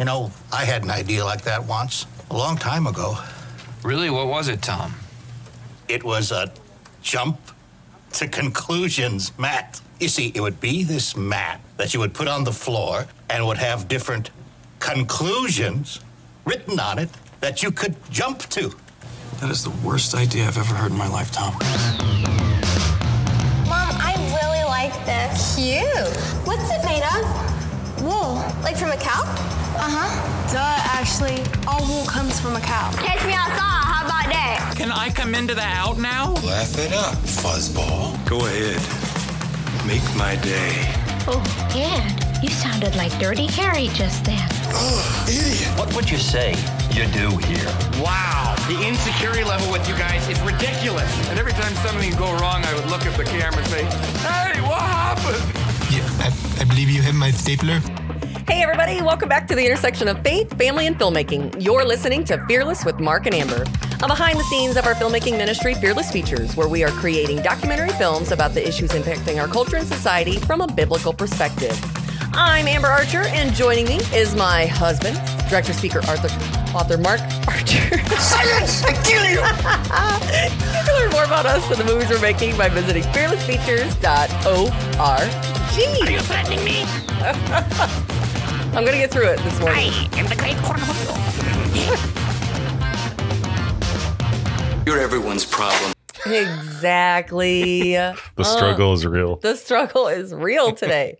You know, I had an idea like that once, a long time ago. Really? What was it, Tom? It was a jump to conclusions mat. You see, it would be this mat that you would put on the floor and would have different conclusions written on it that you could jump to. That is the worst idea I've ever heard in my life, Tom. Mom, I really like this. Cute. What's it made of? Wool. Like from a cow? Uh-huh. Duh, Ashley. All wool comes from a cow. Catch me outside. How about that? Can I come into the out now? Laugh it up, fuzzball. Go ahead. Make my day. Oh, Dad, you sounded like Dirty Harry just then. Oh, idiot. What would you say you do here? Wow, the insecurity level with you guys is ridiculous. And every time something would go wrong, I would look at the camera and say, Hey, what happened? Yeah, I, I believe you have my stapler. Hey, everybody, welcome back to the intersection of faith, family, and filmmaking. You're listening to Fearless with Mark and Amber, a behind the scenes of our filmmaking ministry, Fearless Features, where we are creating documentary films about the issues impacting our culture and society from a biblical perspective. I'm Amber Archer, and joining me is my husband, director, speaker, Arthur, author Mark Archer. Silence! I kill you! you can learn more about us and the movies we're making by visiting fearlessfeatures.org. Are you threatening me? I'm gonna get through it this morning. I am the great cornhole. You're everyone's problem. Exactly. The struggle is real. The struggle is real today.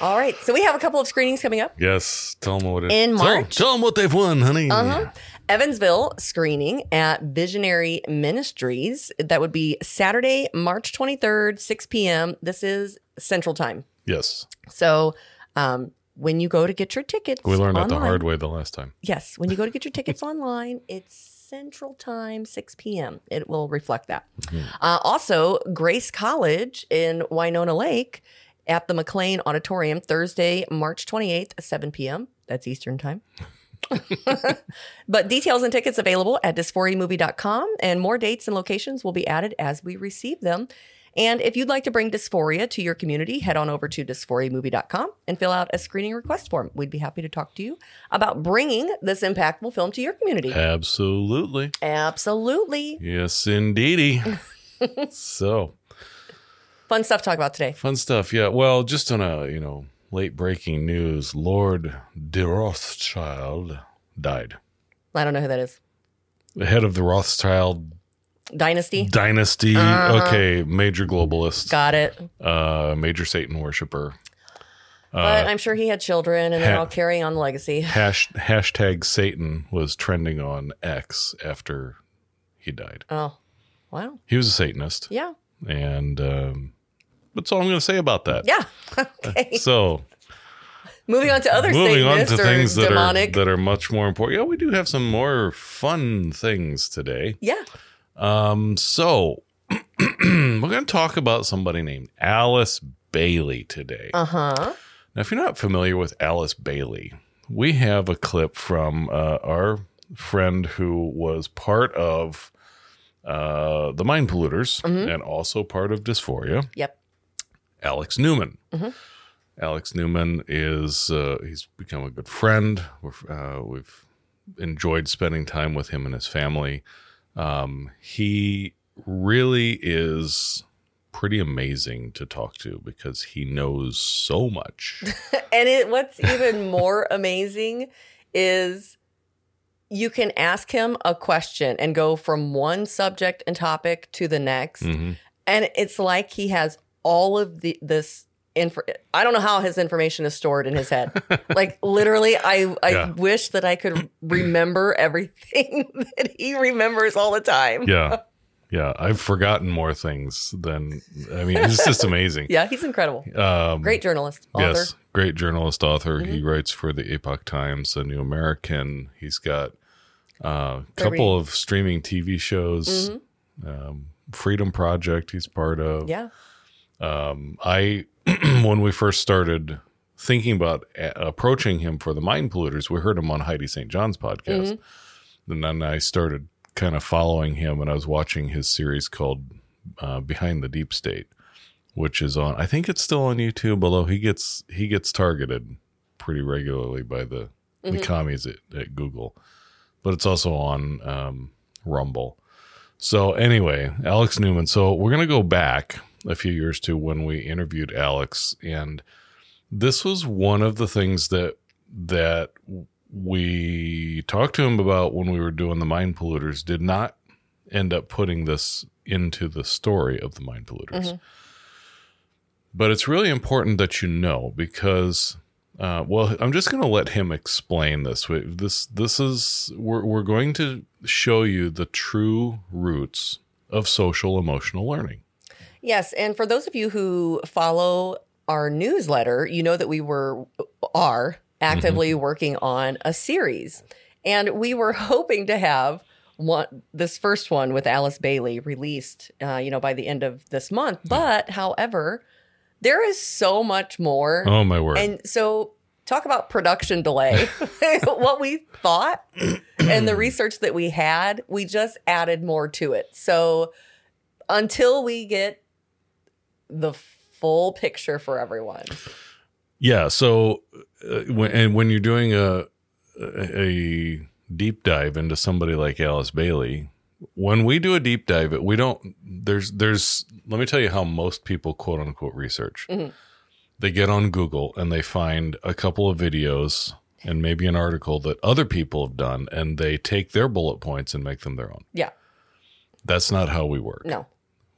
All right, so we have a couple of screenings coming up. Yes. Tell them what it In March. Tell, them what they've won, honey. Uh-huh. Evansville screening at Visionary Ministries. That would be Saturday, March 23rd, 6 p.m. This is Central Time. Yes. So um, when you go to get your tickets, We learned that the hard way the last time. Yes, when you go to get your tickets online, it's Central Time, 6 p.m. It will reflect that. Uh, also, Grace College in Winona Lake at the McLean Auditorium, Thursday, March 28th, 7 p.m. That's Eastern Time. but details and tickets available at dysphoriamovie.com, and more dates and locations will be added as we receive them. And if you'd like to bring dysphoria to your community, head on over to dysphoriamovie.com and fill out a screening request form. We'd be happy to talk to you about bringing this impactful film to your community. Absolutely. Absolutely. Yes, indeedy. so Fun stuff to talk about today. fun stuff. Yeah. Well, just on a you know late breaking news, Lord de Rothschild died. I don't know who that is. The head of the Rothschild Dynasty? dynasty. Uh-huh. Okay, major globalist, Got it. uh, major Satan worshiper. But I'm sure he had children and they're all carrying on the legacy. Hash, hashtag Satan was trending on X after he died. Oh, wow. He was a Satanist, Yeah. and um, that's all I'm going to say about that. Yeah. Okay. So Moving on to other moving on to things that are that are much more important. Yeah, we do have some more fun things today. yeah. Um, so we're going to talk about somebody named Alice Bailey today. Uh huh. Now, if you're not familiar with Alice Bailey, we have a clip from uh, our friend who was part of uh, the Mind Polluters Mhm. and also part of Dysphoria, Yep. Alex Newman. Mhm. Alex Newman is uh, he's become a good friend. We're, uh, we've enjoyed spending time with him and his family. Um, he really is pretty amazing to talk to because he knows so much. And it, what's even more amazing is you can ask him a question and go from one subject and topic to the next. Mhm. And it's like he has all of the this info. I don't know how his information is stored in his head. like literally, I I Yeah. wish that I could remember everything that he remembers all the time. yeah. Yeah. I've forgotten more things than, I mean, it's just amazing. Yeah, he's incredible. Um, Great journalist, author. Yes, great journalist, author. He Mhm. writes for the Epoch Times, the New American. He's got uh, a Very- couple of streaming TV shows. Mhm. Um, Freedom Project, he's part of. Yeah. Um, I when we first started thinking about a- approaching him for the Mind Polluters, we heard him on Heidi St. John's podcast, Mhm. and then I started kind of following him, and I was watching his series called uh, Behind the Deep State, which is on. I think it's still on YouTube, although he gets he gets targeted pretty regularly by the the commies at, at Google, but it's also on um, Rumble. So anyway, Alex Newman. So we're gonna go back a few years to when we interviewed Alex, and this was one of the things that that we talked to him about when we were doing the mind polluters. Did not end up putting this into the story of the mind polluters. But it's really important that you know because, uh, well, I'm just going to let him explain this. This this is we're we're going to show you the true roots of social emotional learning. Yes, and for those of you who follow our newsletter, you know that we were are actively working on a series, and we were hoping to have one this first one with Alice Bailey released, uh, you know, by the end of this month. But however, there is so much more. Oh my word! And so, talk about production delay. what we thought and the research that we had, we just added more to it. So, until we get the full picture for everyone, Yeah. So, uh, when, and when you're doing a a deep dive into somebody like Alice Bailey, when we do a deep dive, we don't. There's there's. Let me tell you how most people quote unquote research. They get on Google and they find a couple of videos and maybe an article that other people have done, and they take their bullet points and make them their own. yeah, That's not how we work no,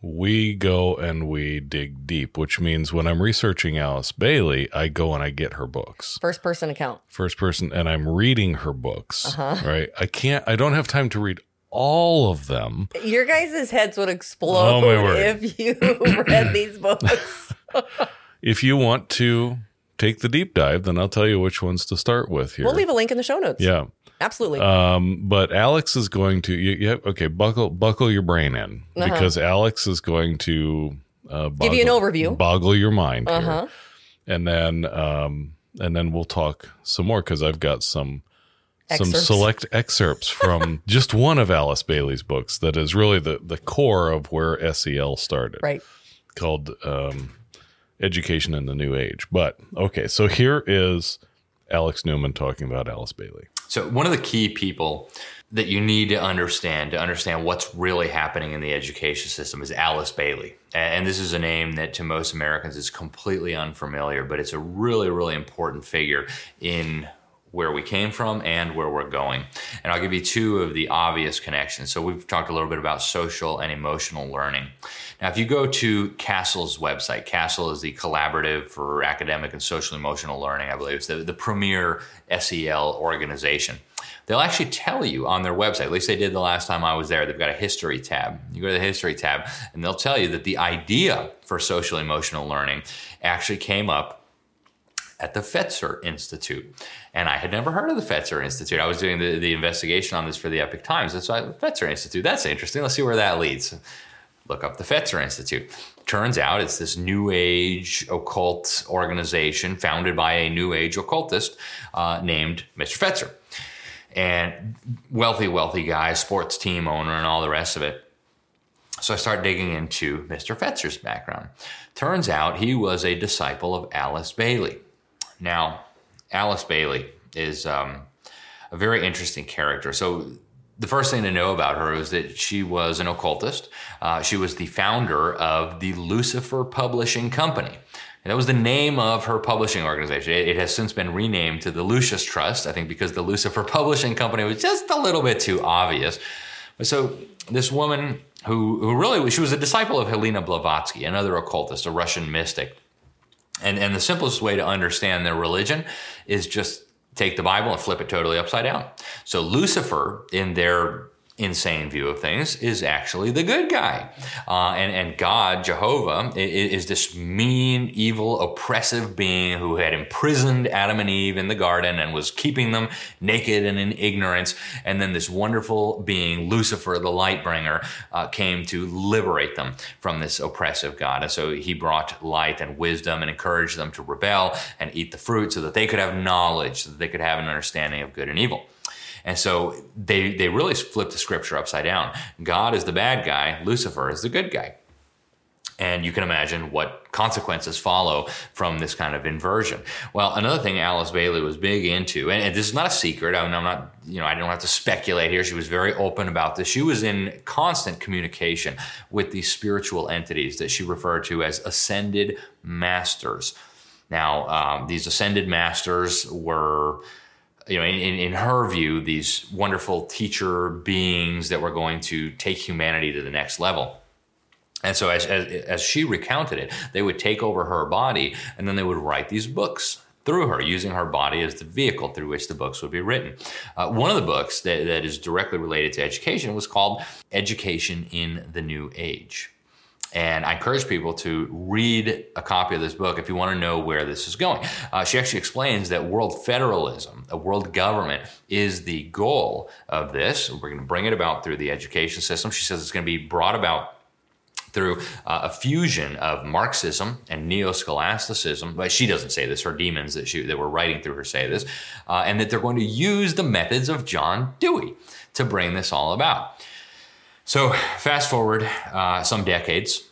we go and we dig deep, which means when I'm researching Alice Bailey, I go and I get her books. first person account. First person, and I'm reading her books. Uh-huh. Right. I can't, I don't have time to read all of them. Your guys' heads would explode Oh, if you read these books. If you want to take the deep dive, then I'll tell you which ones to start with here. We'll leave a link in the show notes. yeah. Absolutely. Um, but Alex is going to, you, you have, okay, buckle, buckle your brain in Uh-huh. because Alex is going to, uh, Give you an overview. boggle your mind. Uh-huh. and then um and then we'll talk some more because I've got some some Excerpts. select excerpts from just one of Alice Bailey's books that is really the the core of where SEL started, right. called um, Education in the New Age. But okay, so here is Alex Newman talking about Alice Bailey. So, one of the key people that you need to understand to understand what's really happening in the education system is Alice Bailey. And this is a name that to most Americans is completely unfamiliar, but it's a really, really important figure in where we came from and where we're going. And I'll give you two of the obvious connections. So, we've talked a little bit about social and emotional learning. Now, if you go to CASEL's website, Castle is the collaborative for academic and social emotional learning, I believe it's the, the premier SEL organization. They'll actually tell you on their website, at least they did the last time I was there, they've got a history tab. You go to the history tab, and they'll tell you that the idea for social emotional learning actually came up at the Fetzer Institute. And I had never heard of the Fetzer Institute. I was doing the, the investigation on this for the Epoch Times. And so I, Fetzer Institute, that's interesting. Let's see where that leads. Look up the Fetzer Institute. Turns out it's this New Age occult organization founded by a New Age occultist uh, named Mr. Fetzer. And wealthy, wealthy guy, sports team owner, and all the rest of it. So I start digging into Mr. Fetzer's background. Turns out he was a disciple of Alice Bailey. Now, Alice Bailey is um, a very interesting character. So, the first thing to know about her is that she was an occultist. Uh, she was the founder of the Lucifer Publishing Company. And that was the name of her publishing organization. It, it has since been renamed to the Lucis Trust, I think because the Lucifer Publishing Company was just a little bit too obvious. So, this woman who, who really she was a disciple of Helena Blavatsky, another occultist, a Russian mystic. And, and the simplest way to understand their religion is just take the Bible and flip it totally upside down. So Lucifer, in their insane view of things, is actually the good guy. Uh, and, and God, Jehovah, i- i- is this mean, evil, oppressive being who had imprisoned Adam and Eve in the garden and was keeping them naked and in ignorance. And then this wonderful being, Lucifer, the light bringer, uh, came to liberate them from this oppressive God. And so he brought light and wisdom and encouraged them to rebel and eat the fruit so that they could have knowledge, so that they could have an understanding of good and evil. And so they, they really flip the scripture upside down. God is the bad guy, Lucifer is the good guy. And you can imagine what consequences follow from this kind of inversion. Well, another thing Alice Bailey was big into, and, and this is not a secret. I I'm not, you know, I don't have to speculate here. She was very open about this. She was in constant communication with these spiritual entities that she referred to as ascended masters. Now, um, these ascended masters were you know, in, in her view, these wonderful teacher beings that were going to take humanity to the next level. And so, as, as, as she recounted it, they would take over her body and then they would write these books through her, using her body as the vehicle through which the books would be written. Uh, one of the books that, that is directly related to education was called Education in the New Age. And I encourage people to read a copy of this book if you want to know where this is going. Uh, she actually explains that world federalism, a world government, is the goal of this. We're going to bring it about through the education system. She says it's going to be brought about through uh, a fusion of Marxism and neo-scholasticism. But she doesn't say this; her demons that she that were writing through her say this, uh, and that they're going to use the methods of John Dewey to bring this all about. So, fast forward uh, some decades,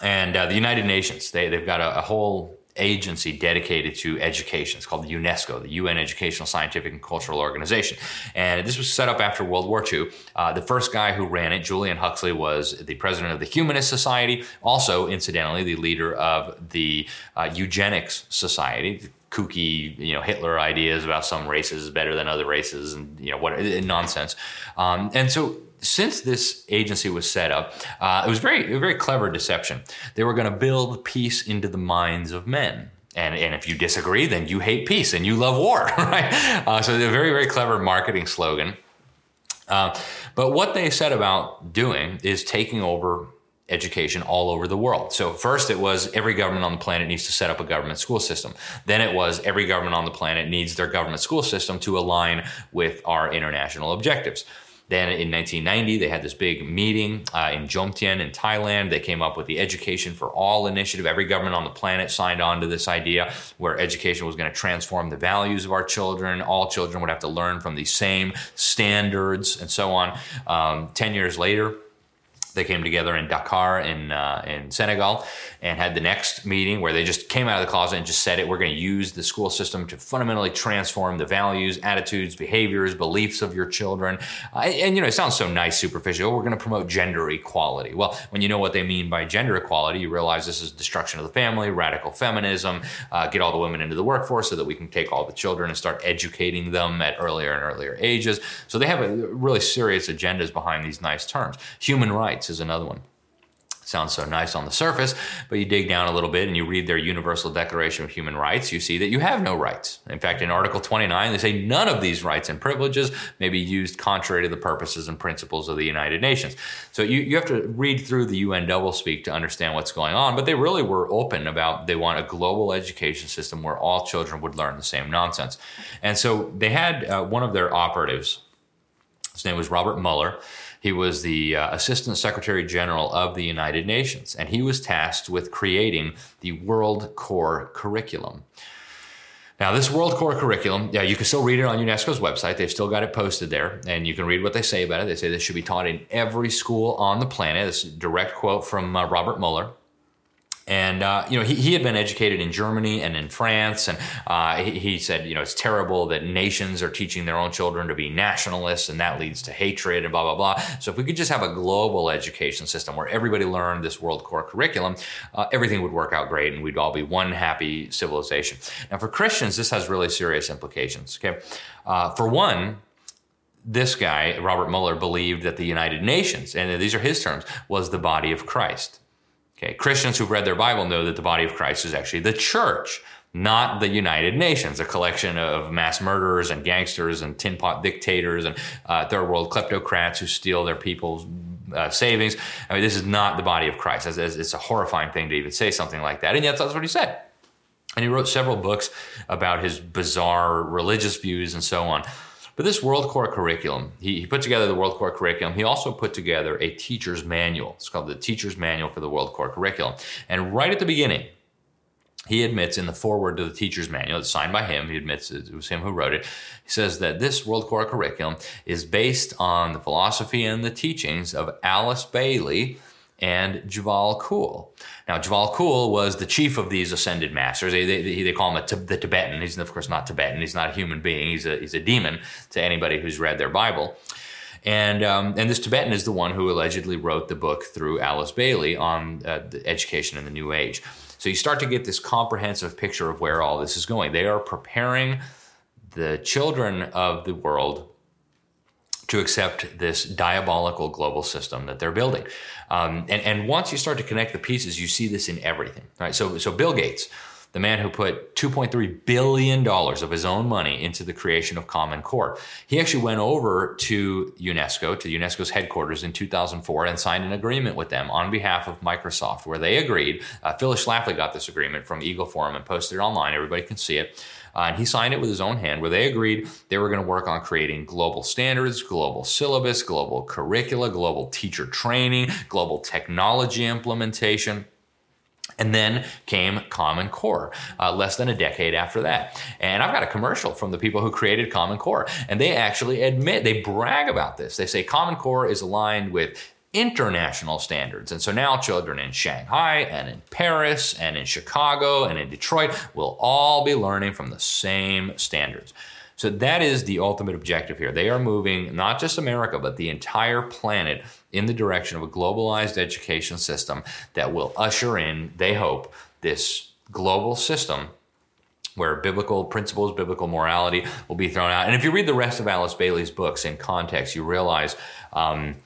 and uh, the United Nations, they, they've got a, a, whole agency dedicated to education. It's called the UNESCO, the UN Educational, Scientific, and Cultural Organization. And this was set up after World War II. Uh, the first guy who ran it, Julian Huxley, was the president of the Humanist Society, also, incidentally, the leader of the uh, Eugenics Society kooky, you know, Hitler ideas about some races better than other races and, you know, what nonsense. Um, and so since this agency was set up, uh, it was very, very clever deception. They were going to build peace into the minds of men. And, and if you disagree, then you hate peace and you love war, right? Uh, so they're a very, very clever marketing slogan. Uh, but what they set about doing is taking over education all over the world. So first it was every government on the planet needs to set up a government school system. Then it was every government on the planet needs their government school system to align with our international objectives. Then in 1990, they had this big meeting uh, in Jomtien in Thailand. They came up with the Education for All initiative. Every government on the planet signed on to this idea where education was going to transform the values of our children. All children would have to learn from the same standards and so on. Um, 10 years later, they came together in Dakar in uh, in Senegal and had the next meeting where they just came out of the closet and just said it. We're going to use the school system to fundamentally transform the values, attitudes, behaviors, beliefs of your children. Uh, and you know, it sounds so nice, superficial. We're going to promote gender equality. Well, when you know what they mean by gender equality, you realize this is destruction of the family, radical feminism. Uh, get all the women into the workforce so that we can take all the children and start educating them at earlier and earlier ages. So they have a, really serious agendas behind these nice terms. Human rights is another one. Sounds so nice on the surface, but you dig down a little bit and you read their Universal Declaration of Human Rights, you see that you have no rights. In fact, in Article 29, they say none of these rights and privileges may be used contrary to the purposes and principles of the United Nations. So you, you have to read through the UN doublespeak to understand what's going on, but they really were open about they want a global education system where all children would learn the same nonsense. And so they had uh, one of their operatives, his name was Robert Muller he was the uh, Assistant Secretary General of the United Nations, and he was tasked with creating the World Core Curriculum. Now, this World Core Curriculum, yeah, you can still read it on UNESCO's website. They've still got it posted there, and you can read what they say about it. They say this should be taught in every school on the planet. This is a direct quote from uh, Robert Muller. And uh, you know he, he had been educated in Germany and in France, and uh, he, he, said you know it's terrible that nations are teaching their own children to be nationalists, and that leads to hatred and blah blah blah. So if we could just have a global education system where everybody learned this World Core curriculum, uh, everything would work out great, and we'd all be one happy civilization. Now for Christians, this has really serious implications. Okay, uh, for one, this guy, Robert Muller, believed that the United Nations, and these are his terms, was the body of Christ. Okay, Christians who've read their Bible know that the body of Christ is actually the church, not the United Nations, a collection of mass murderers and gangsters and tin pot dictators and uh, third world kleptocrats who steal their people's uh, savings. I mean, this is not the body of Christ. It's, it's a horrifying thing to even say something like that, and yet that's what he said. And he wrote several books about his bizarre religious views and so on. But this World Core curriculum, he, he, put together the World Core curriculum. He also put together a teacher's manual. It's called the Teacher's Manual for the World Core Curriculum. And right at the beginning, he admits in the foreword to the teacher's manual, it's signed by him, he admits it was him who wrote it. He says that this World Core curriculum is based on the philosophy and the teachings of Alice Bailey and Djwal Khul. Now, Djwal Khul was the chief of these ascended masters. They, they, they call him the Tibetan. He's, of course, not Tibetan. He's not a human being. He's a, he's a demon to anybody who's read their Bible. And, um, and this Tibetan is the one who allegedly wrote the book through Alice Bailey on uh, the education in the New Age. So you start to get this comprehensive picture of where all this is going. They are preparing the children of the world to accept this diabolical global system that they're building. Um, and, and once you start to connect the pieces, you see this in everything. Right? So, so Bill Gates, the man who put $2.3 billion of his own money into the creation of Common Core. He actually went over to UNESCO, to UNESCO's headquarters in 2004, and signed an agreement with them on behalf of Microsoft, where they agreed. Uh, Phyllis Schlafly got this agreement from Eagle Forum and posted it online. Everybody can see it. Uh, and he signed it with his own hand, where they agreed they were going to work on creating global standards, global syllabus, global curricula, global teacher training, global technology implementation. And then came Common Core, uh, less than a decade after that. And I've got a commercial from the people who created Common Core. And they actually admit, they brag about this. They say Common Core is aligned with international standards. And so now children in Shanghai and in Paris and in Chicago and in Detroit will all be learning from the same standards. So that is the ultimate objective here. They are moving not just America, but the entire planet in the direction of a globalized education system that will usher in, they hope, this global system where biblical principles, biblical morality will be thrown out. And if you read the rest of Alice Bailey's books in context, you realize um,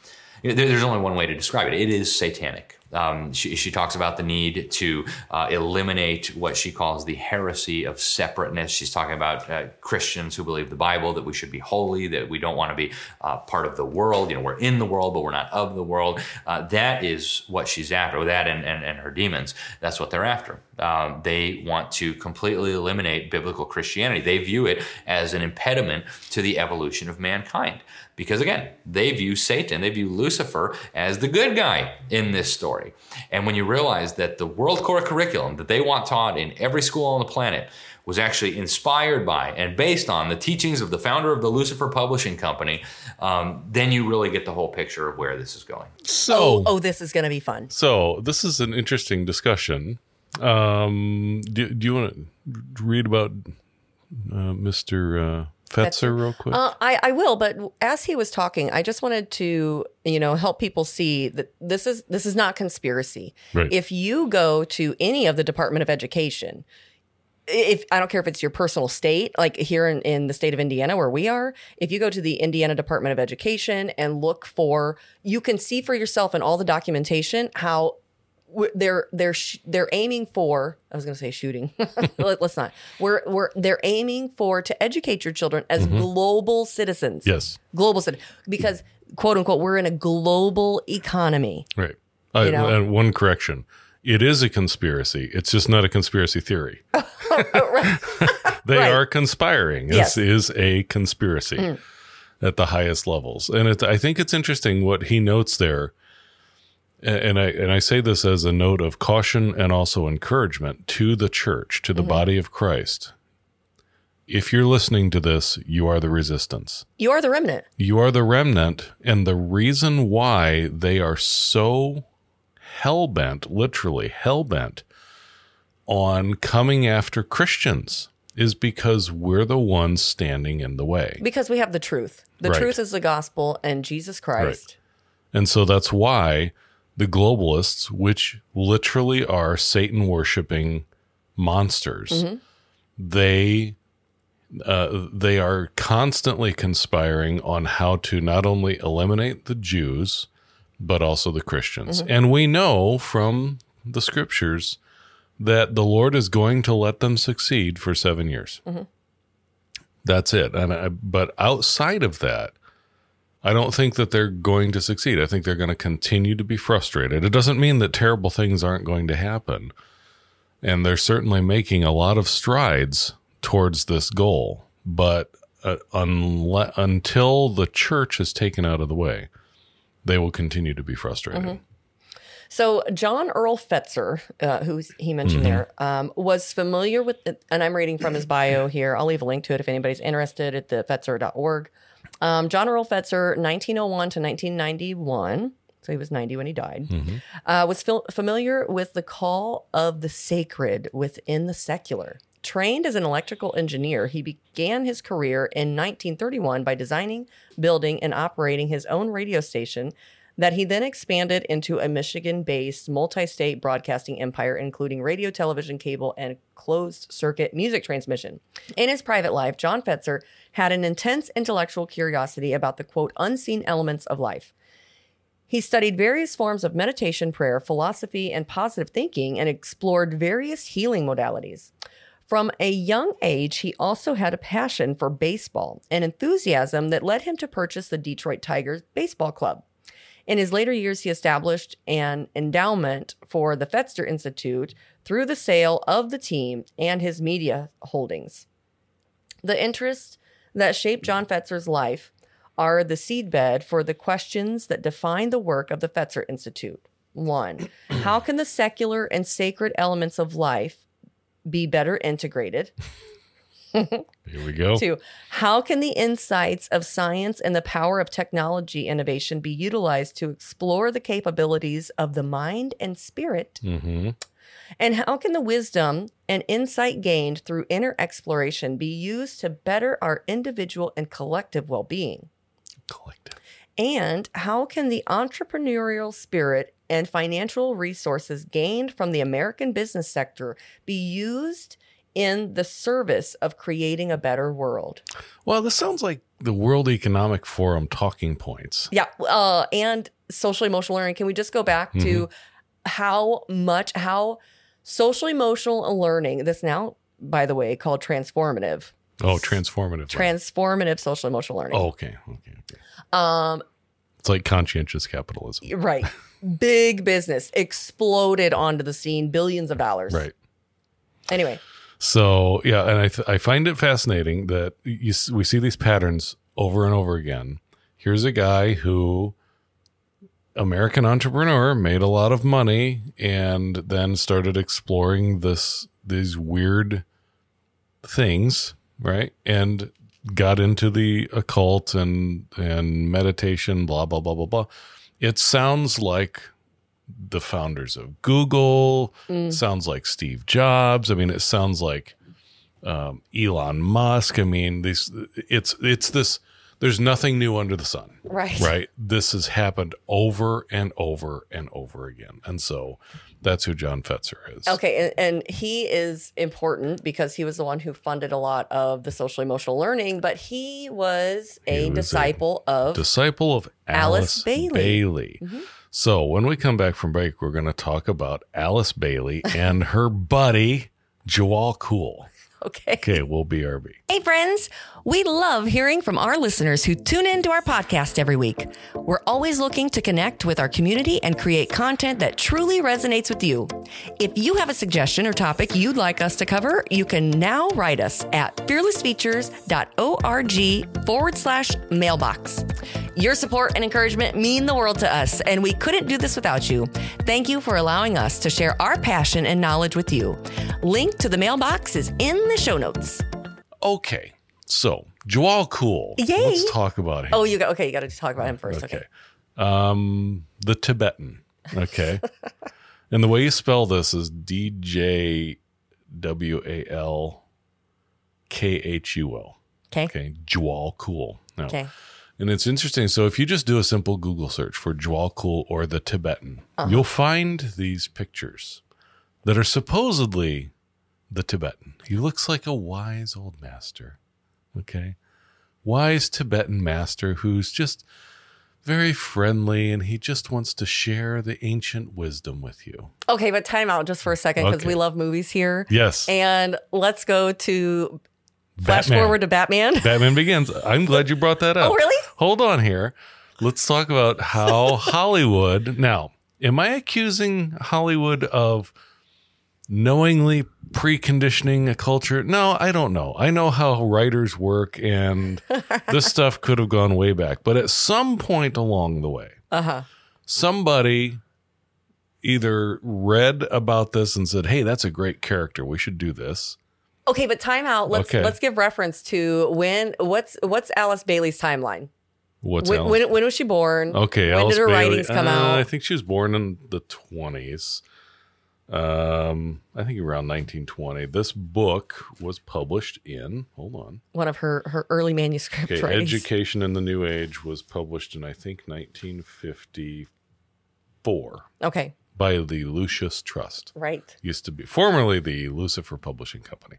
there's only one way to describe it. It is satanic. Um, she, she, talks about the need to uh, eliminate what she calls the heresy of separateness. She's talking about uh, Christians who believe the Bible, that we should be holy, that we don't want to be uh, part of the world. You know, we're in the world, but we're not of the world. Uh, that is what she's after. That and, and, and her demons, that's what they're after. Um, they want to completely eliminate biblical Christianity. They view it as an impediment to the evolution of mankind. Because again, they view Satan, they view Lucifer as the good guy in this story. And when you realize that the World Core curriculum that they want taught in every school on the planet was actually inspired by and based on the teachings of the founder of the Lucifer Publishing Company, um, then you really get the whole picture of where this is going. So, oh, oh this is going to be fun. So, this is an interesting discussion. Um, do, do you want to read about uh, Mr. Uh, Fetzer real quick? Uh, I, I will, but as he was talking, I just wanted to, you know, help people see that this is this is not conspiracy. Right. If you go to any of the Department of Education, if I don't care if it's your personal state, like here in, in the state of Indiana where we are, if you go to the Indiana Department of Education and look for, you can see for yourself in all the documentation how they're they're sh- they're aiming for I was going to say shooting. Let, us not. We're we're they're aiming for to educate your children as mm-hmm. global citizens. Yes. Global citizens because quote unquote we're in a global economy. Right. Uh, and one correction. It is a conspiracy. It's just not a conspiracy theory. they right. are conspiring. This yes. is a conspiracy mm. at the highest levels. And it, I think it's interesting what he notes there and I and I say this as a note of caution and also encouragement to the church, to the mm-hmm. body of Christ. If you're listening to this, you are the resistance. You are the remnant. You are the remnant, and the reason why they are so hell bent, literally hell bent, on coming after Christians is because we're the ones standing in the way. Because we have the truth. The right. truth is the gospel and Jesus Christ. Right. And so that's why the globalists, which literally are Satan worshiping monsters, mm-hmm. they uh, they are constantly conspiring on how to not only eliminate the Jews but also the Christians. Mm-hmm. And we know from the scriptures that the Lord is going to let them succeed for seven years. Mm-hmm. That's it. And I, but outside of that, I don't think that they're going to succeed. I think they're going to continue to be frustrated. It doesn't mean that terrible things aren't going to happen. And they're certainly making a lot of strides towards this goal. But uh, unle- until the church is taken out of the way, they will continue to be frustrated. Mm-hmm. So John Earl Fetzer, uh, who he mentioned mm-hmm. there, um, was familiar with, and I'm reading from his bio here. I'll leave a link to it if anybody's interested at the fetzer.org. Um, John Earl Fetzer, 1901 to 1991. so he was 90 when he died, Mhm. uh, was fil- familiar with the call of the sacred within the secular. Trained as an electrical engineer, he began his career in 1931 by designing, building, and operating his own radio station that he then expanded into a Michigan based multi state broadcasting empire, including radio, television, cable, and closed circuit music transmission. In his private life, John Fetzer had an intense intellectual curiosity about the quote, unseen elements of life. He studied various forms of meditation, prayer, philosophy, and positive thinking and explored various healing modalities. From a young age, he also had a passion for baseball, an enthusiasm that led him to purchase the Detroit Tigers Baseball Club. In his later years, he established an endowment for the Fetzer Institute through the sale of the team and his media holdings. The interests that shaped John Fetzer's life are the seedbed for the questions that define the work of the Fetzer Institute. One, how can the secular and sacred elements of life be better integrated? Here we go. Two, how can the insights of science and the power of technology innovation be utilized to explore the capabilities of the mind and spirit? Mm-hmm. And how can the wisdom and insight gained through inner exploration be used to better our individual and collective well being? Collective. And how can the entrepreneurial spirit and financial resources gained from the American business sector be used in the service of creating a better world? Well, this sounds like the World Economic Forum talking points. Yeah. Uh, and social emotional learning. Can we just go back to how much, how social emotional learning, that's now, by the way, called transformative, Oh, transformative. transformative social emotional learning. oh, okay. Okay. Okay. Um, It's like conscientious capitalism. right. Big business exploded onto the scene, billions of dollars. Right. Anyway, So yeah, and I th- I find it fascinating that you s- we see these patterns over and over again. Here's a guy who American entrepreneur made a lot of money and then started exploring this these weird things, right? And got into the occult and and meditation, blah blah blah blah blah. It sounds like the founders of Google. Mm. Sounds like Steve Jobs. I mean, it sounds like um, Elon Musk. I mean, these it's it's this. There's nothing new under the sun, Right. Right. This has happened over and over and over again, and so that's who John Fetzer is. Okay, and, and he is important because he was the one who funded a lot of the social emotional learning, but he was a He was a disciple of Disciple of Alice Alice, Bailey. Bailey. Mhm. So when we come back from break, we're going to talk about Alice Bailey and her buddy Djwal Khul. Okay. Okay, we'll be BRB. Hey, friends. We love hearing from our listeners who tune into our podcast every week. We're always looking to connect with our community and create content that truly resonates with you. If you have a suggestion or topic you'd like us to cover, you can now write us at fearlessfeatures.org forward slash mailbox. Your support and encouragement mean the world to us, and we couldn't do this without you. Thank you for allowing us to share our passion and knowledge with you. Link to the mailbox is in the show notes. Okay, so Djwal Khul. Yay. Let's talk about him. Oh, you got okay. You got to talk about him first. Okay. Um, the Tibetan. Okay. and the way you spell this is D J W A L K H U L. Okay. Okay. Djwal Khul. Now, Okay. And it's interesting. So if you just do a simple Google search for Djwal Khul or the Tibetan, Uh-huh. you'll find these pictures that are supposedly the Tibetan. He looks like a wise old master. Okay. Wise Tibetan master who's just very friendly and he just wants to share the ancient wisdom with you. Okay, but time out just for a second because Okay. we love movies here. Yes. And let's go to flash Batman. forward to Batman. Batman Begins. I'm glad you brought that oh, up. Oh, really? Hold on here. Let's talk about how Hollywood. Now, am I accusing Hollywood of knowingly preconditioning a culture? No, I don't know. I know how writers work, and this stuff could have gone way back. But at some point along the way, Uh huh. somebody either read about this and said, "Hey, that's a great character. We should do this." Okay, but time out. Let's Okay. let's give reference to when what's what's Alice Bailey's timeline? What's when, Alice? when, when was she born? Okay, When Alice did her Bailey. writings come uh, out? I think she was born in the twenties. Um, I think around 1920. This book was published in. Hold on. One of her her early manuscript Okay, writings. Education in the New Age was published in I think 1954 okay, by the Lucis Trust. right. Used to be formerly the Lucifer Publishing Company.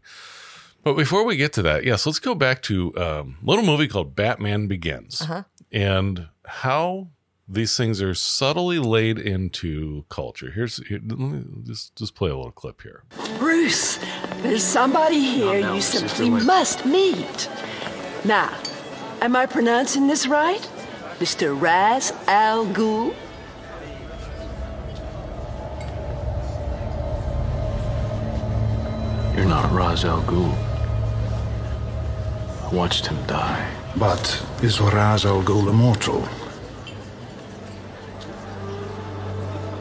But before we get to that, yes, let's go back to um, a little movie called Batman Begins Uh-huh. and how these things are subtly laid into culture. Here's here, let me just just play a little clip here. Bruce, there's somebody here no, you simply must meet. Now, am I pronouncing this right? Mr. Ra's al Ghul? You're not Ra's al Ghul. I watched him die. But is Ra's al Ghul immortal?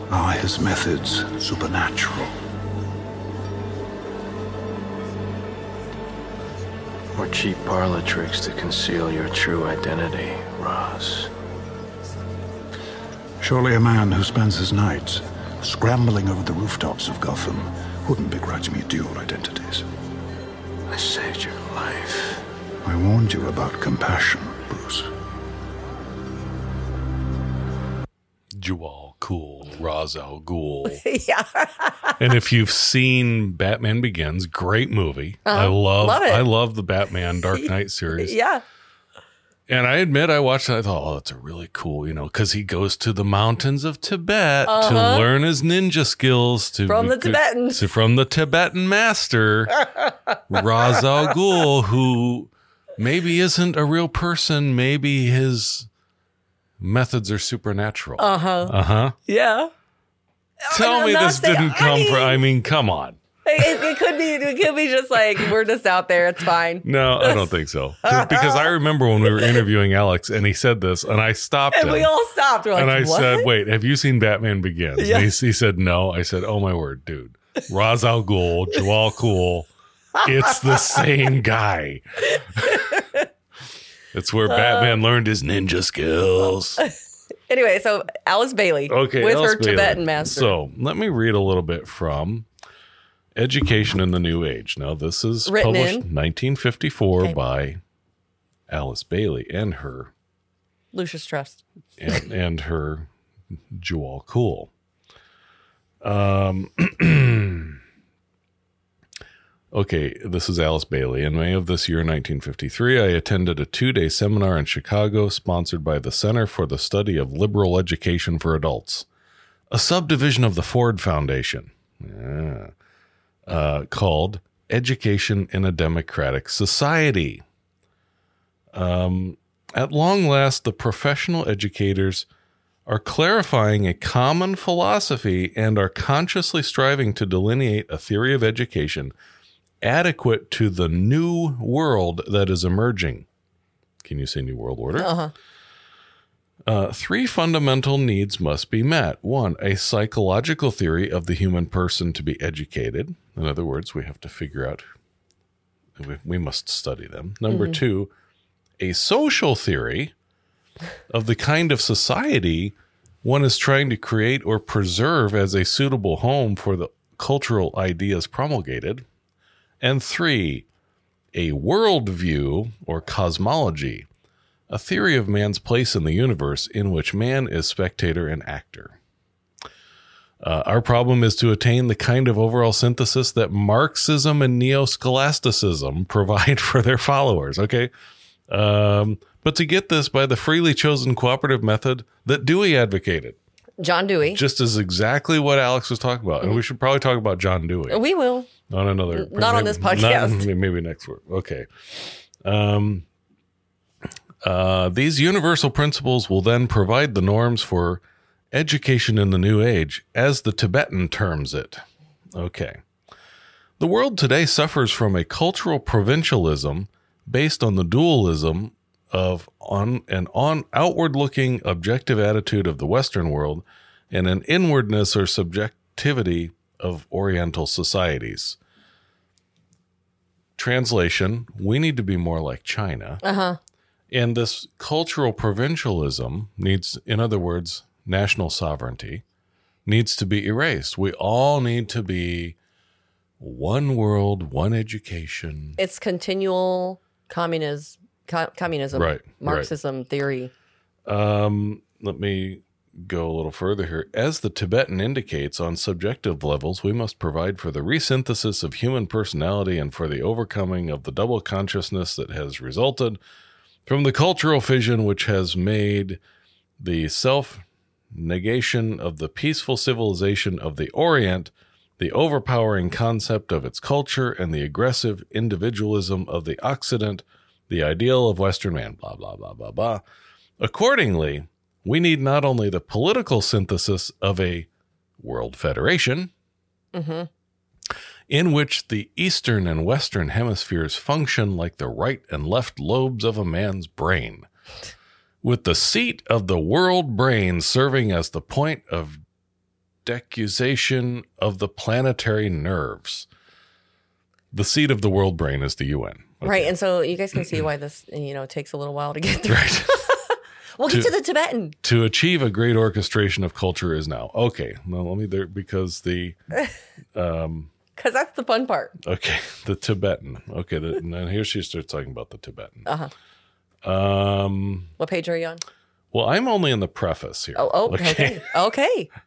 Are his methods supernatural? Or cheap parlor tricks to conceal your true identity, Ra's. Surely a man who spends his nights scrambling over the rooftops of Gotham wouldn't begrudge me dual identities. I saved your life. I warned you about compassion, Bruce. Djwal Khul, Ra's al Ghul. yeah. and if you've seen Batman Begins, great movie. I Uh-huh. love, Love it. I love the Batman Dark Knight series. yeah. And I admit, I watched it. I thought, oh, that's a really cool, you know, because he goes to the mountains of Tibet to Uh-huh. learn his ninja skills to From the Tibetans. to- from the Tibetan master Ra's al Ghul, who maybe isn't a real person. Maybe his methods are supernatural. Uh huh. Uh huh. Yeah. Tell me this saying- didn't I come from. I mean, come on. It, it could be. It could be just like we're just out there. It's fine. No, I don't think so. Because I remember when we were interviewing Alex and he said this, and I stopped And him. we all stopped. Like, and I what? said, "Wait, have you seen Batman Begins?" Yeah. And he, he said, "No." I said, "Oh my word, dude! Ra's al Ghul, Djwal Khul, it's the same guy. it's where Batman learned his ninja skills." Anyway, so Alice Bailey. Okay, With Alice her Bailey. Tibetan master. So let me read a little bit from Education in the New Age. Now, this is Written published in? 1954 Okay. by Alice Bailey and her Lucis Trust. and, and her Djwal Khul. Um, okay, this is Alice Bailey. In May of this year, 1953, I attended a two day seminar in Chicago sponsored by the Center for the Study of Liberal Education for Adults, a subdivision of the Ford Foundation, Yeah. uh, called Education in a Democratic Society. Um, at long last, the professional educators are clarifying a common philosophy and are consciously striving to delineate a theory of education adequate to the new world that is emerging. Can you say New World Order? Uh-huh. Uh, three fundamental needs must be met. One, a psychological theory of the human person to be educated. In other words, we have to figure out, we, we must study them. Number Mhm. two, a social theory of the kind of society one is trying to create or preserve as a suitable home for the cultural ideas promulgated. And three, a worldview or cosmology, a theory of man's place in the universe in which man is spectator and actor. Uh, our problem is to attain the kind of overall synthesis that Marxism and neo scholasticism provide for their followers. Okay. Um, but to get this by the freely chosen cooperative method that Dewey advocated, John Dewey. just as exactly what Alex was talking about. And we should probably talk about John Dewey we will. On another, Not on this podcast. not- maybe next week. Okay. Um, uh, these universal principles will then provide the norms for education in the new age, as the Tibetan terms it. Okay. The world today suffers from a cultural provincialism based on the dualism of on an on outward looking objective attitude of the Western world and an inwardness or subjectivity of Oriental societies. Translation We need to be more like China Uh huh. And this cultural provincialism needs, in other words, national sovereignty, needs to be erased. We all need to be one world, one education. It's continual communism, co- communism, Right, right. Marxism theory. Um, let me go a little further here. As the Tibetan indicates, on subjective levels, we must provide for the resynthesis of human personality and for the overcoming of the double consciousness that has resulted from the cultural fission which has made the self negation of the peaceful civilization of the Orient, the overpowering concept of its culture, and the aggressive individualism of the Occident, the ideal of Western man, blah, blah, blah, blah, blah. Accordingly, we need not only the political synthesis of a world federation, hmm in which the eastern and western hemispheres function like the right and left lobes of a man's brain, with the seat of the world brain serving as the point of decussation of the planetary nerves. The seat of the world brain is the UN. Right. And so you guys can see why this, you know, takes a little while to get through. we'll get To- to the Tibetan. To achieve a great orchestration of culture is now. Okay, well, let me there because the um Because that's the fun part. okay the Tibetan. Okay, the, and then here she starts talking about the Tibetan. Uh huh. Um, What page are you on? well, I'm only in the preface here. Oh, oh okay. Okay.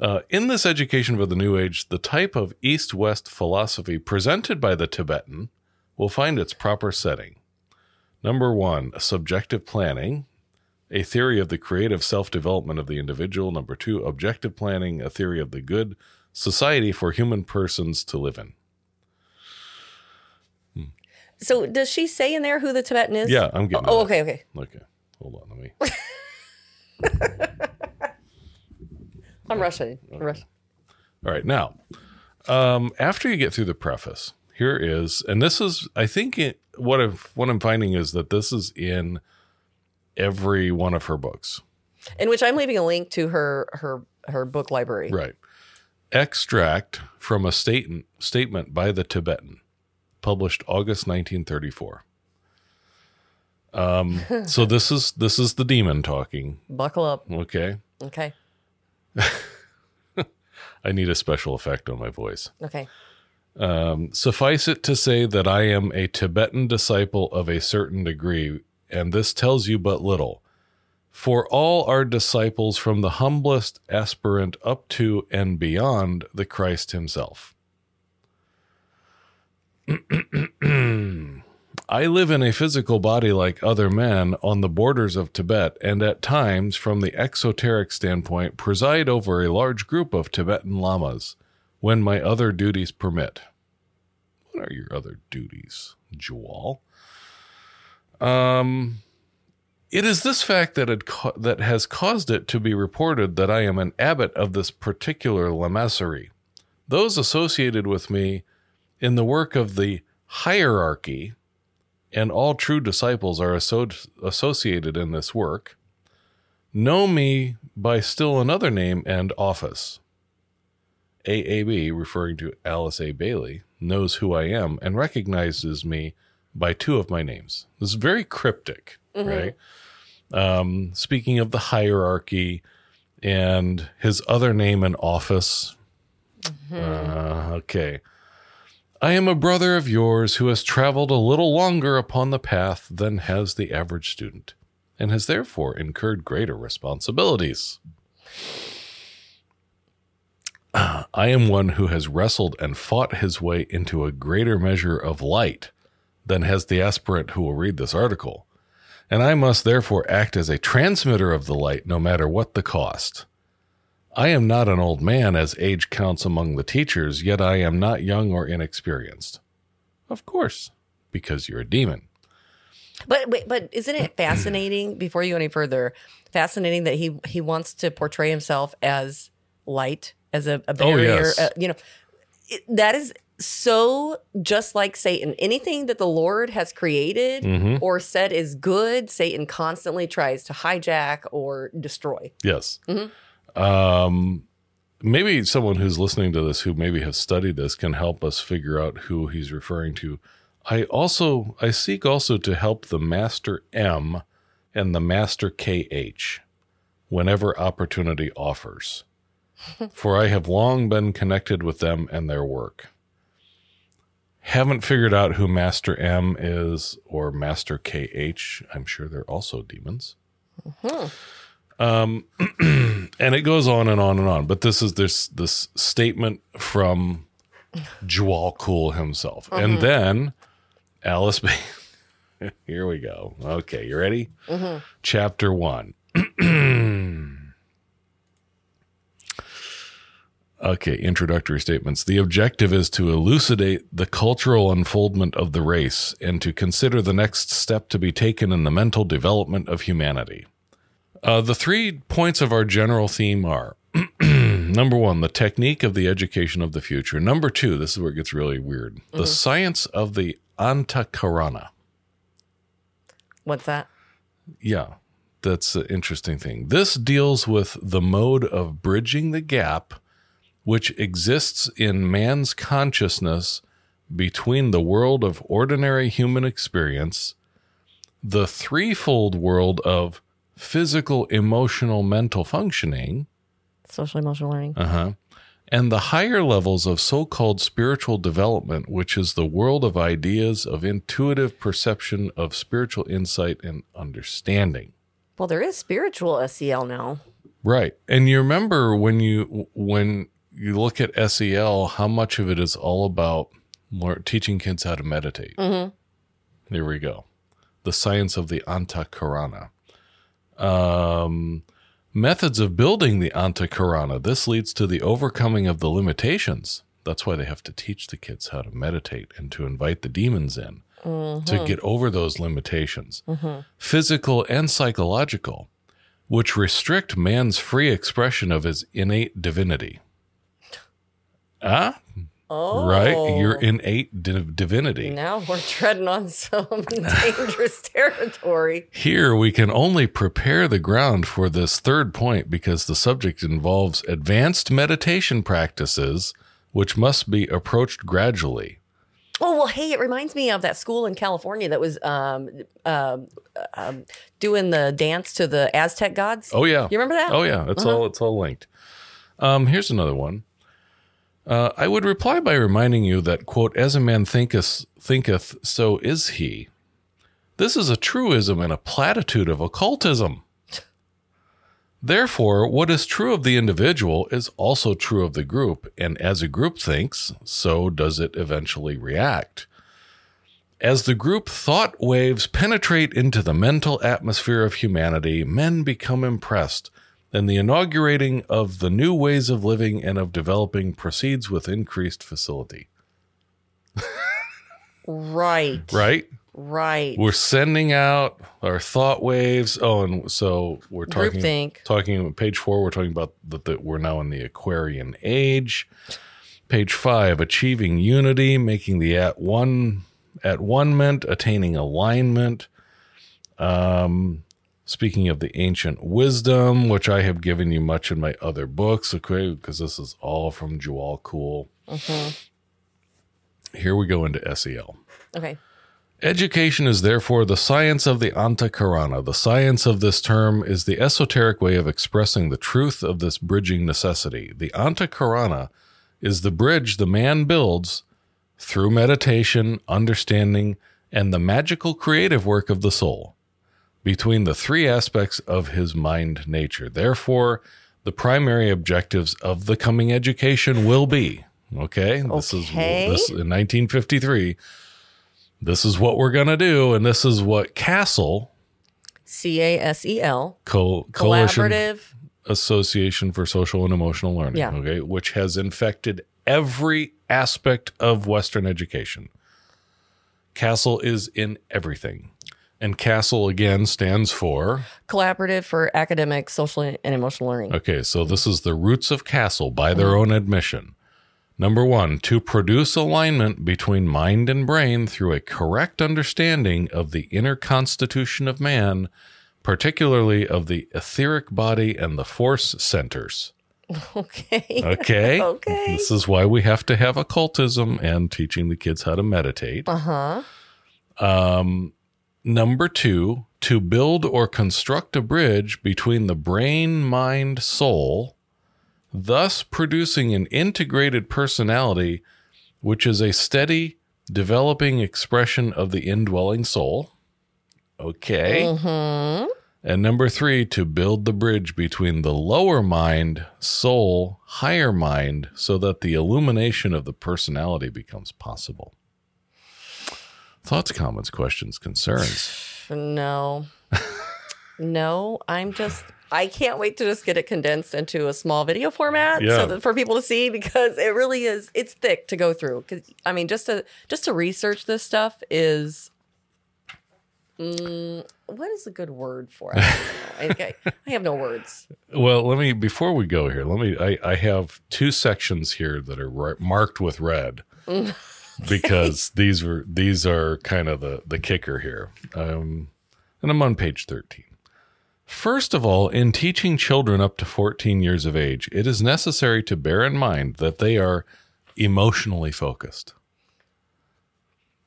Uh, in this education for the New Age, the type of East West philosophy presented by the Tibetan will find its proper setting. Number one, subjective planning, a theory of the creative self development of the individual. Number two, objective planning, a theory of the good society for human persons to live in. So does she say in there who the Tibetan is? Yeah, I'm getting. Oh, okay, okay. Okay, hold on. Let me. I'm rushing. I'm rushing. All right. Now, um, after you get through the preface, here is, and this is, I think, it, what I'm what I'm finding is that this is in every one of her books. In which I'm leaving a link to her her her book library. Right. Extract from a statement statement by the Tibetan, published August 1934. Um, so this is this is the demon talking. Buckle up. Okay. Okay. I need a special effect on my voice. Okay. Um, suffice it to say that I am a Tibetan disciple of a certain degree, and this tells you but little. For all are disciples from the humblest aspirant up to and beyond the Christ himself. I live in a physical body like other men on the borders of Tibet, and at times, from the exoteric standpoint, preside over a large group of Tibetan lamas when my other duties permit. What are your other duties, Djwal? Um, it is this fact that had ca- that has caused it to be reported that I am an abbot of this particular lamasery. Those associated with me in the work of the hierarchy, and all true disciples are asso- associated in this work, know me by still another name and office. AAB, referring to Alice A. Bailey, knows who I am and recognizes me by two of my names. This is very cryptic, Mhm. right? Um, speaking of the hierarchy and his other name and office. Uh, okay. I am a brother of yours who has traveled a little longer upon the path than has the average student, and has therefore incurred greater responsibilities. I am one who has wrestled and fought his way into a greater measure of light than has the aspirant who will read this article, and I must therefore act as a transmitter of the light no matter what the cost. I am not an old man as age counts among the teachers, yet I am not young or inexperienced. Of course, because you're a demon. But wait, but isn't it fascinating? Before you go any further, fascinating that he he wants to portray himself as light, as a, a Oh, barrier. yes. uh, you know, it, that is so just like Satan. Anything that the Lord has created Mhm. or said is good, Satan constantly tries to hijack or destroy. Yes. Mhm. Um, maybe someone who's listening to this who maybe has studied this can help us figure out who he's referring to. I also I seek also to help the Master M and the Master KH whenever opportunity offers. For I have long been connected with them and their work. Haven't figured out who Master M is or Master KH. I'm sure they're also demons. Um, and it goes on and on and on. But this is this this statement from Djwal Khul himself, and Mhm. then Alice. Ba- Here we go. Okay, you ready? Mhm. Chapter one. Okay, introductory statements. The objective is to elucidate the cultural unfoldment of the race and to consider the next step to be taken in the mental development of humanity. Uh, the three points of our general theme are number one, the technique of the education of the future. Number two, this is where it gets really weird the Mhm. science of the Antakarana. What's that? Yeah, that's an interesting thing. This deals with the mode of bridging the gap which exists in man's consciousness between the world of ordinary human experience, the threefold world of physical, emotional, mental functioning, Social emotional learning. uh-huh, and the higher levels of so-called spiritual development, which is the world of ideas, of intuitive perception, of spiritual insight and understanding. Well, there is spiritual SEL now. Right. And you remember when you when you look at SEL, how much of it is all about teaching kids how to meditate. Mm-hmm. There we go. The science of the Antakarana. Um, methods of building the Antakarana. This leads to the overcoming of the limitations. That's why they have to teach the kids how to meditate and to invite the demons in to Mhm. get over those limitations Mhm. physical and psychological, which restrict man's free expression of his innate divinity. Ah, Oh. right. Your innate div- divinity. Now we're treading on some dangerous territory. Here we can only prepare the ground for this third point because the subject involves advanced meditation practices which must be approached gradually. Oh well, hey, it reminds me of that school in California that was um, um, um, doing the dance to the Aztec gods. Oh yeah. you remember that? Oh yeah, it's Uh-huh. all it's all linked. Um, here's another one. Uh, I would reply by reminding you that quote, "As a man thinketh, thinketh, so is he." This is a truism and a platitude of occultism. Therefore, what is true of the individual is also true of the group, and as a group thinks, so does it eventually react. As the group thought waves penetrate into the mental atmosphere of humanity, men become impressed, and the inaugurating of the new ways of living and of developing proceeds with increased facility. Right. Right? Right. We're sending out our thought waves. Oh, and so we're talking Groupthink. talking page four. We're talking about that that we're now in the Aquarian age. Page five, achieving unity, making the at one at one ment, attaining alignment. Um, speaking of the ancient wisdom, which I have given you much in my other books, okay, because this is all from Djwal Khul. Mhm. Here we go into SEL. Okay. Education is therefore the science of the Antakarana. The science of this term is the esoteric way of expressing the truth of this bridging necessity. The Antakarana is the bridge the man builds through meditation, understanding, and the magical creative work of the soul between the three aspects of his mind nature. Therefore, the primary objectives of the coming education will be okay. This is Okay. this in 1953 this is what we're going to do and this is what CASEL C A S E L. Co- Collaborative. association for social and emotional learning Yeah. okay which has infected every aspect of western education CASEL is in everything and CASEL again stands for Collaborative for academic, social, and emotional learning. okay so this is the roots of CASEL by their own admission Number one, to produce alignment between mind and brain through a correct understanding of the inner constitution of man, particularly of the etheric body and the force centers. Okay. Okay. okay. This is why we have to have occultism and teaching the kids how to meditate. Uh huh. Um, number two, to build or construct a bridge between the brain, mind, soul, thus producing an integrated personality, which is a steady, developing expression of the indwelling soul. Okay. Mm-hmm. And number three, to build the bridge between the lower mind, soul, higher mind, so that the illumination of the personality becomes possible. Thoughts, comments, questions, concerns? No. no, I'm just I can't wait to just get it condensed into a small video format Yeah. so that for people to see because it really is it's thick to go through cuz I mean just to just to research this stuff is mm, what is a good word for it? I. I, I have no words. Well, let me before we go here. Let me. I, I have two sections here that are marked with red because these were these are kind of the the kicker here. Um, and I'm on page thirteen. First of all, in teaching children up to 14 years of age, it is necessary to bear in mind that they are emotionally focused.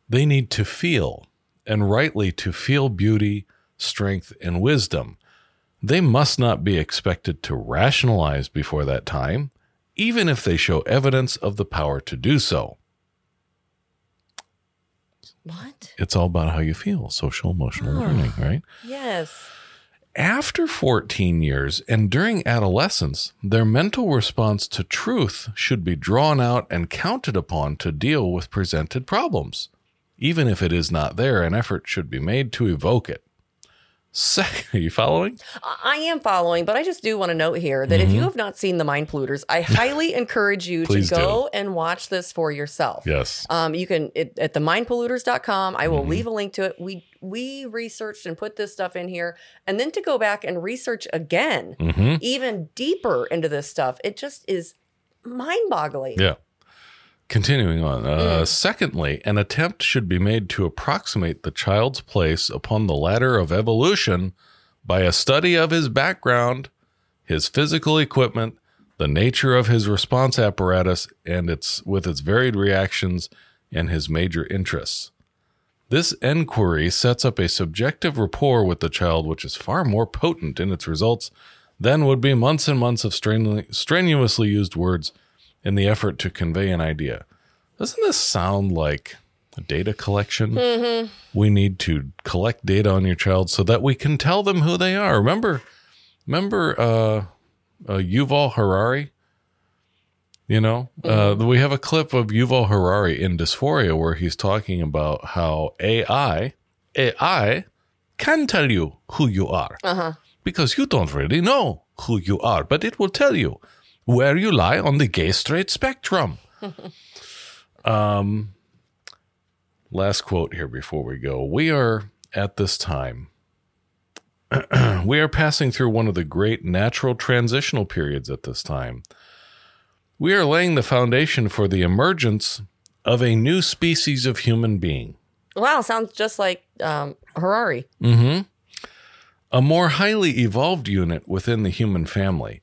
They need to feel, and rightly to feel beauty, strength, and wisdom. They must not be expected to rationalize before that time, even if they show evidence of the power to do so. What? It's all about how you feel, social emotional Oh. learning, right? Yes. After 14 years and during adolescence, their mental response to truth should be drawn out and counted upon to deal with presented problems. Even if it is not there, an effort should be made to evoke it. Second, are you following? I am following, but I just do want to note here that if you Mhm. have not seen The Mind Polluters, I highly encourage you to Please do. go and watch this for yourself. Yes. Um, you can it, at themindpolluters.com. I will Mm-hmm. leave a link to it. We we researched and put this stuff in here, and then to go back and research again, Mhm. even deeper into this stuff. It just is mind-boggling. Yeah. Continuing on. Uh, Secondly, an attempt should be made to approximate the child's place upon the ladder of evolution by a study of his background, his physical equipment, the nature of his response apparatus, and its with its varied reactions and his major interests. This enquiry sets up a subjective rapport with the child, which is far more potent in its results than would be months and months of strenu- strenuously used words in the effort to convey an idea. Doesn't this sound like a data collection? Mhm. We need to collect data on your child so that we can tell them who they are. Remember, remember uh, uh, Yuval Harari? You know, uh, we have a clip of Yuval Harari in Dysphoria where he's talking about how AI, AI can tell you who you are Uh-huh. because you don't really know who you are, but it will tell you where you lie on the gay straight spectrum. um, last quote here before we go. We are at this time, we are passing through one of the great natural transitional periods at this time. We are laying the foundation for the emergence of a new species of human being. Wow, sounds just like um, Harari. hmm A more highly evolved unit within the human family.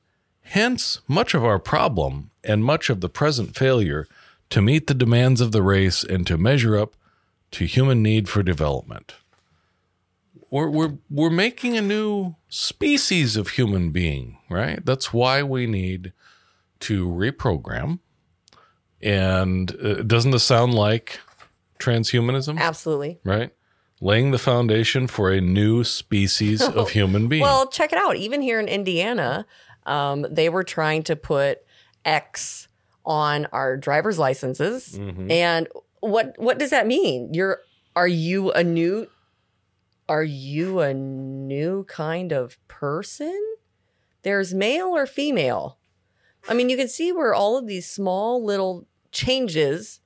Hence, much of our problem and much of the present failure to meet the demands of the race and to measure up to human need for development. We're, we're, we're making a new species of human being, right? That's why we need to reprogram. And uh, doesn't this sound like transhumanism? Absolutely. right? Laying the foundation for a new species of human being. Well, check it out. Even here in Indiana, um, they were trying to put X on our driver's licenses. Mhm. And what what does that mean? You're are you a new are you a new kind of person? There's male or female. I mean, you can see where all of these small little changes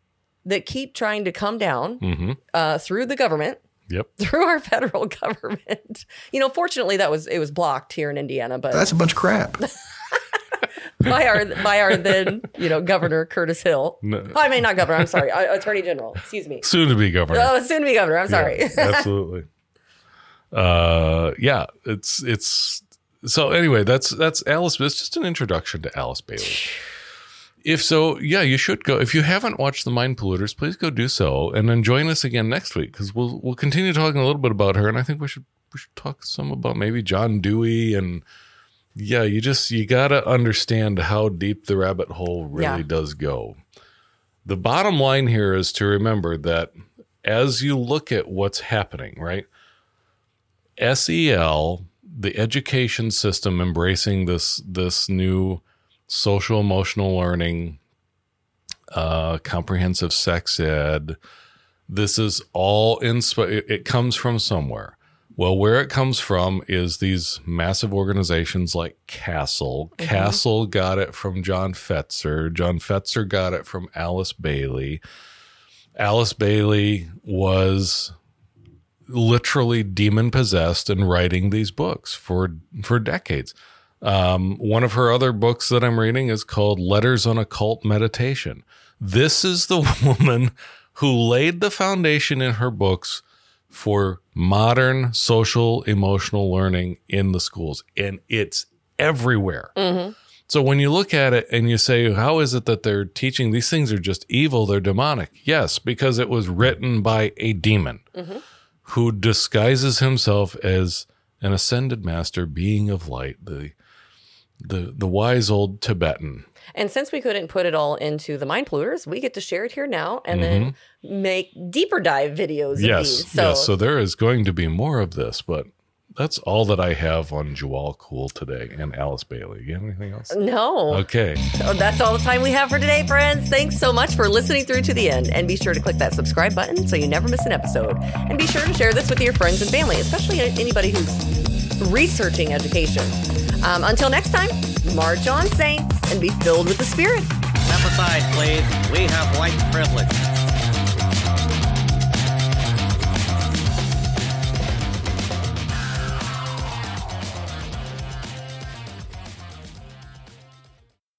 that keep trying to come down hmm uh, through the government Yep. through our federal government. You know, fortunately, that was it was blocked here in Indiana, but That's a bunch of crap. by our by our then you know Governor Curtis Hill. No. I mean, not governor. I'm sorry, uh, Attorney General. Excuse me. Soon to be governor. Oh, soon to be governor. I'm sorry. Yeah, absolutely. Uh, yeah, it's it's so anyway. That's that's Alice. It's just an introduction to Alice Bailey. if so, yeah, you should go. If you haven't watched The Mind Polluters, please go do so, and then join us again next week because we'll we'll continue talking a little bit about her, and I think we should we should talk some about maybe John Dewey and yeah, you just you gotta understand how deep the rabbit hole really Yeah. does go. The bottom line here is to remember that as you look at what's happening, right? SEL, the education system embracing this this new social emotional learning, uh, comprehensive sex ed. This is all insp- it comes from somewhere. Well, where it comes from is these massive organizations like CASEL. CASEL got it from John Fetzer. John Fetzer got it from Alice Bailey. Alice Bailey was literally demon possessed and writing these books for for decades. Um, one of her other books that I'm reading is called Letters on Occult Meditation. This is the woman who laid the foundation in her books for modern social emotional learning in the schools, and it's everywhere. So when you look at it and you say, how is it that they're teaching these things are just evil, they're demonic? Yes, because it was written by a demon who disguises himself as an ascended master, being of light, the the the wise old Tibetan. And since we couldn't put it all into the mind polluters, we get to share it here now and then make deeper dive videos of Mm-hmm. yes, these. So, yes. So there is going to be more of this, but that's all that I have on Djwal Khul today and Alice Bailey. You have anything else? no. Okay. So that's all the time we have for today, friends. Thanks so much for listening through to the end. And be sure to click that subscribe button so you never miss an episode. And be sure to share this with your friends and family, especially anybody who's researching education. Um, until next time, march on, saints, and be filled with the Spirit. Step aside, please. We have white privilege.